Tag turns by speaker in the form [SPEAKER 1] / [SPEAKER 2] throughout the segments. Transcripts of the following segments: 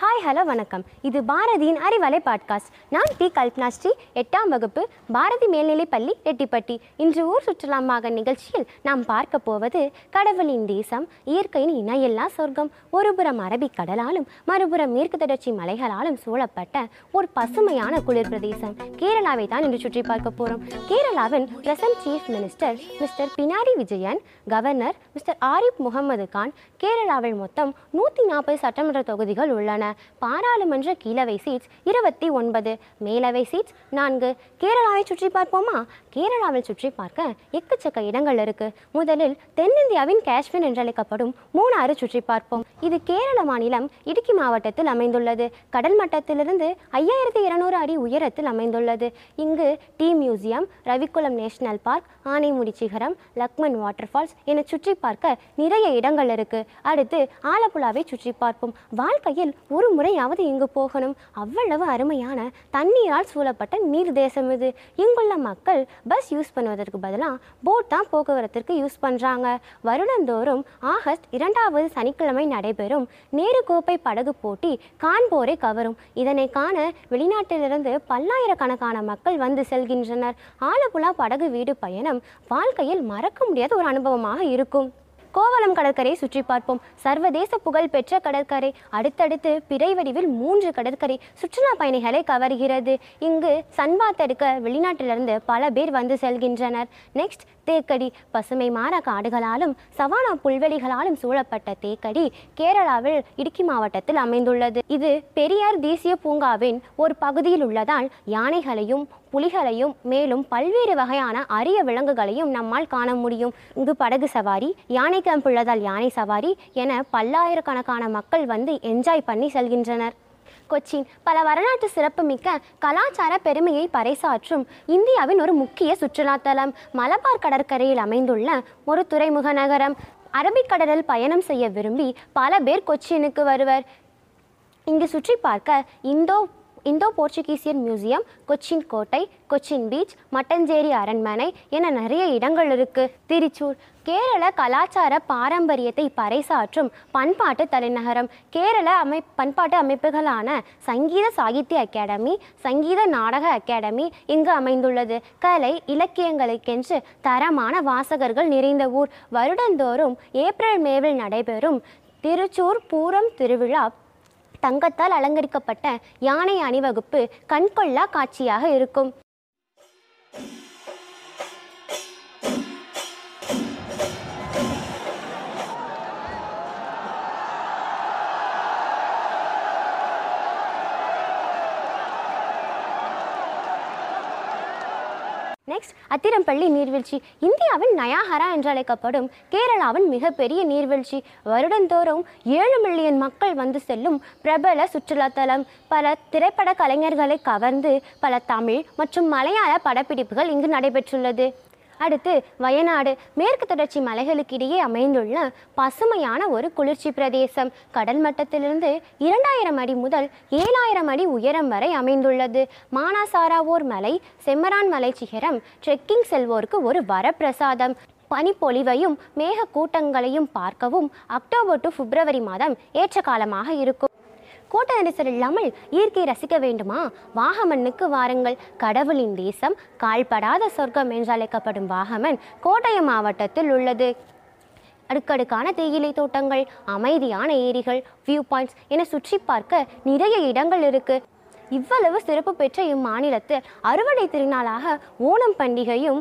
[SPEAKER 1] hi hello வணக்கம். இது பாரதியின் அறிவலை பாட்காஸ்ட் நான் டி கல்பனா ஸ்ரீ எட்டாம் வகுப்பு பாரதி மேல்நிலைப் பள்ளி ரெட்டிப்பட்டி இன்று ஊர் சுற்றுலாமாக நிகழ்ச்சியில் நாம் பார்க்க போவது கடவுளின் தேசம் இயற்கையின் இணையில்லா சொர்க்கம். ஒருபுறம் அரபிக் கடலாலும் மறுபுறம் மேற்கு தொடர்ச்சி மலைகளாலும் சூழப்பட்ட ஒரு பசுமையான குளிர் பிரதேசம். கேரளாவை தான் இன்று சுற்றி பார்க்க போகிறோம் கேரளாவின் present chief minister mister Pinarayi Vijayan governor mister Arif Mohammed Khan. கேரளாவில் மொத்தம் நூற்றி நாற்பது சட்டமன்ற தொகுதிகள் உள்ளன. பாராளுமன்ற கீழவை சீட்ஸ் இருபத்தி ஒன்பது மேலவை சீட்ஸ் நான்கு. கேரளாவை சுற்றி பார்ப்போமா? கேரளாவில் சுற்றி பார்க்க எக்கச்சக்க இடங்கள் இருக்கு. முதலில் தென்னிந்தியாவின் காஷ்மீர் என்றழைக்கப்படும் மூணாறு சுற்றி பார்ப்போம். இது கேரள மாநிலம் இடுக்கி மாவட்டத்தில் அமைந்துள்ளது. கடல் மட்டத்திலிருந்து ஐயாயிரத்தி இருநூறு அடி உயரத்தில் அமைந்துள்ளது. இங்கு tea museum Eravikulam national park Anamudi சிகரம் லக்மன் வாட்டர் ஃபால்ஸ் என சுற்றி பார்க்க நிறைய இடங்கள் இருக்கு. அடுத்து ஆலப்புழாவை சுற்றி பார்ப்போம். வாழ்க்கையில் ஒரு முறையாவது இங்கு போகணும். அவ்வளவு அருமையான தண்ணீரால் சூழப்பட்ட நீர் தேசம் இது. இங்குள்ள மக்கள் பஸ் யூஸ் பண்ணுவதற்கு பதிலாக போட் தான் போக்குவரத்திற்கு யூஸ் பண்ணுறாங்க வருடந்தோறும் ஆகஸ்ட் இரண்டாவது சனிக்கிழமை நடைபெறும் நேரு கோப்பை படகு போட்டி காண்போரை கவரும். இதனை காண வெளிநாட்டிலிருந்து பல்லாயிரக்கணக்கான மக்கள் வந்து செல்கின்றனர். ஆலப்புழா படகு வீடு பயணம் வாழ்க்கையில் மறக்க முடியாத ஒரு அனுபவமாக இருக்கும். கோவளம் கடற்கரையை சுற்றி பார்ப்போம். சர்வதேச புகழ் பெற்ற கடற்கரை. அடுத்தடுத்து பிறை வடிவில் மூன்று கடற்கரை சுற்றுலா பயணிகளை கவர்கிறது. இங்கு சன்பாத் எடுக்க வெளிநாட்டிலிருந்து பல பேர் வந்து செல்கின்றனர். நெக்ஸ்ட் தேக்கடி. பசுமை மாற காடுகளாலும் சவானா புல்வெளிகளாலும் சூழப்பட்ட தேக்கடி கேரளாவில் இடுக்கி மாவட்டத்தில் அமைந்துள்ளது. இது பெரியார் தேசிய பூங்காவின் ஒரு பகுதியில் உள்ளதால் யானைகளையும் புலிகளையும் மேலும் பல்வேறு வகையான அரிய விலங்குகளையும் நம்மால் காண முடியும். இங்கு படகு சவாரி யானை கேம்ப் உள்ளதால் யானை சவாரி என பல்லாயிரக்கணக்கான மக்கள் வந்து என்ஜாய் பண்ணி செல்கின்றனர். கொச்சின் பல வரலாற்று சிறப்புமிக்க கலாச்சார பெருமையை பறைசாற்றும் இந்தியாவின் ஒரு முக்கிய சுற்றுலாத்தலம். மலபார் கடற்கரையில் அமைந்துள்ள ஒரு துறைமுக நகரம். அரபிக்கடலில் பயணம் செய்ய விரும்பி பல பேர் கொச்சினுக்கு வருவர். இங்கு சுற்றி பார்க்க Indo Indo Portuguese museum Cochin கோட்டை கொச்சின் பீச் மட்டஞ்சேரி அரண்மனை என நிறைய இடங்கள் இருக்கு. திருச்சூர் கேரள கலாச்சார பாரம்பரியத்தை பறைசாற்றும் பண்பாட்டு தலைநகரம். கேரள அமை பண்பாட்டு அமைப்புகளான சங்கீத சாகித்ய அகாடமி சங்கீத நாடக அகாடமி இங்கு அமைந்துள்ளது. கலை இலக்கியங்களுக்கென்று தரமான வாசகர்கள் நிறைந்த ஊர். வருடந்தோறும் ஏப்ரல் மேவில் நடைபெறும் திருச்சூர் பூரம் திருவிழா தங்கத்தால் அலங்கரிக்கப்பட்ட யானை அணிவகுப்பு கண்கொள்ளா காட்சியாக இருக்கும். நெக்ஸ்ட் அத்திரம்பள்ளி நீர்வீழ்ச்சி. இந்தியாவின் நயாகரா என்று அழைக்கப்படும் கேரளாவின் மிகப்பெரிய நீர்வீழ்ச்சி. வருடந்தோறும் ஏழு மில்லியன் மக்கள் வந்து செல்லும் பிரபல சுற்றுலாத்தலம். பல திரைப்பட கலைஞர்களை கவர்ந்து பல தமிழ் மற்றும் மலையாள படப்பிடிப்புகள் இங்கு நடைபெற்றுள்ளது. அடுத்து வயநாடு மேற்கு தொடர்ச்சி மலைகளுக்கிடையே அமைந்துள்ள பசுமையான ஒரு குளிர்ச்சி பிரதேசம். கடல் மட்டத்திலிருந்து இரண்டாயிரம் அடி முதல் ஏழாயிரம் அடி உயரம் வரை அமைந்துள்ளது. மானாசாராவோர் மலை செம்மரான் மலை சிகரம் ட்ரெக்கிங் செல்வோருக்கு ஒரு வரப்பிரசாதம். பனிப்பொழிவையும் மேக கூட்டங்களையும் பார்க்கவும் அக்டோபர் டு பிப்ரவரி மாதம் ஏற்ற காலமாக இருக்கும். கோட்ட நெரிசல் இல்லாமல் இயற்கையை ரசிக்க வேண்டுமா? வாகமண்ணுக்கு வாருங்கள். கடவுளின் தேசம் கால்படாத சொர்க்கம் என்று அழைக்கப்படும் வாகமன் கோட்டயம் மாவட்டத்தில் உள்ளது. அடுக்கடுக்கான தேயிலை தோட்டங்கள் அமைதியான ஏரிகள் வியூ பாயிண்ட்ஸ் என சுற்றி பார்க்க நிறைய இடங்கள் இருக்கு. இவ்வளவு சிறப்பு பெற்ற இம்மாநிலத்தில் அறுவடை திருநாளாக ஓணம் பண்டிகையும்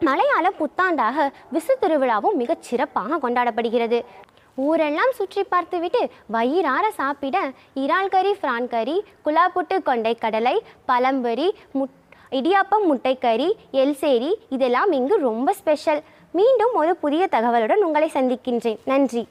[SPEAKER 1] மலையாள புத்தாண்டாக விசு திருவிழாவும் மிகச் சிறப்பாக கொண்டாடப்படுகிறது. ஊரெல்லாம் சுற்றி பார்த்துவிட்டு வயிறார சாப்பிட இறால் கறி ஃப்ரான் கறி குலாப்புட்டு கொண்டை கடலை பழம்பொரி முட் இடியாப்பம் முட்டைக்கறி எல்சேரி இதெல்லாம் இங்கு ரொம்ப ஸ்பெஷல் மீண்டும் ஒரு புதிய தகவலுடன் உங்களை சந்திக்கின்றேன். நன்றி.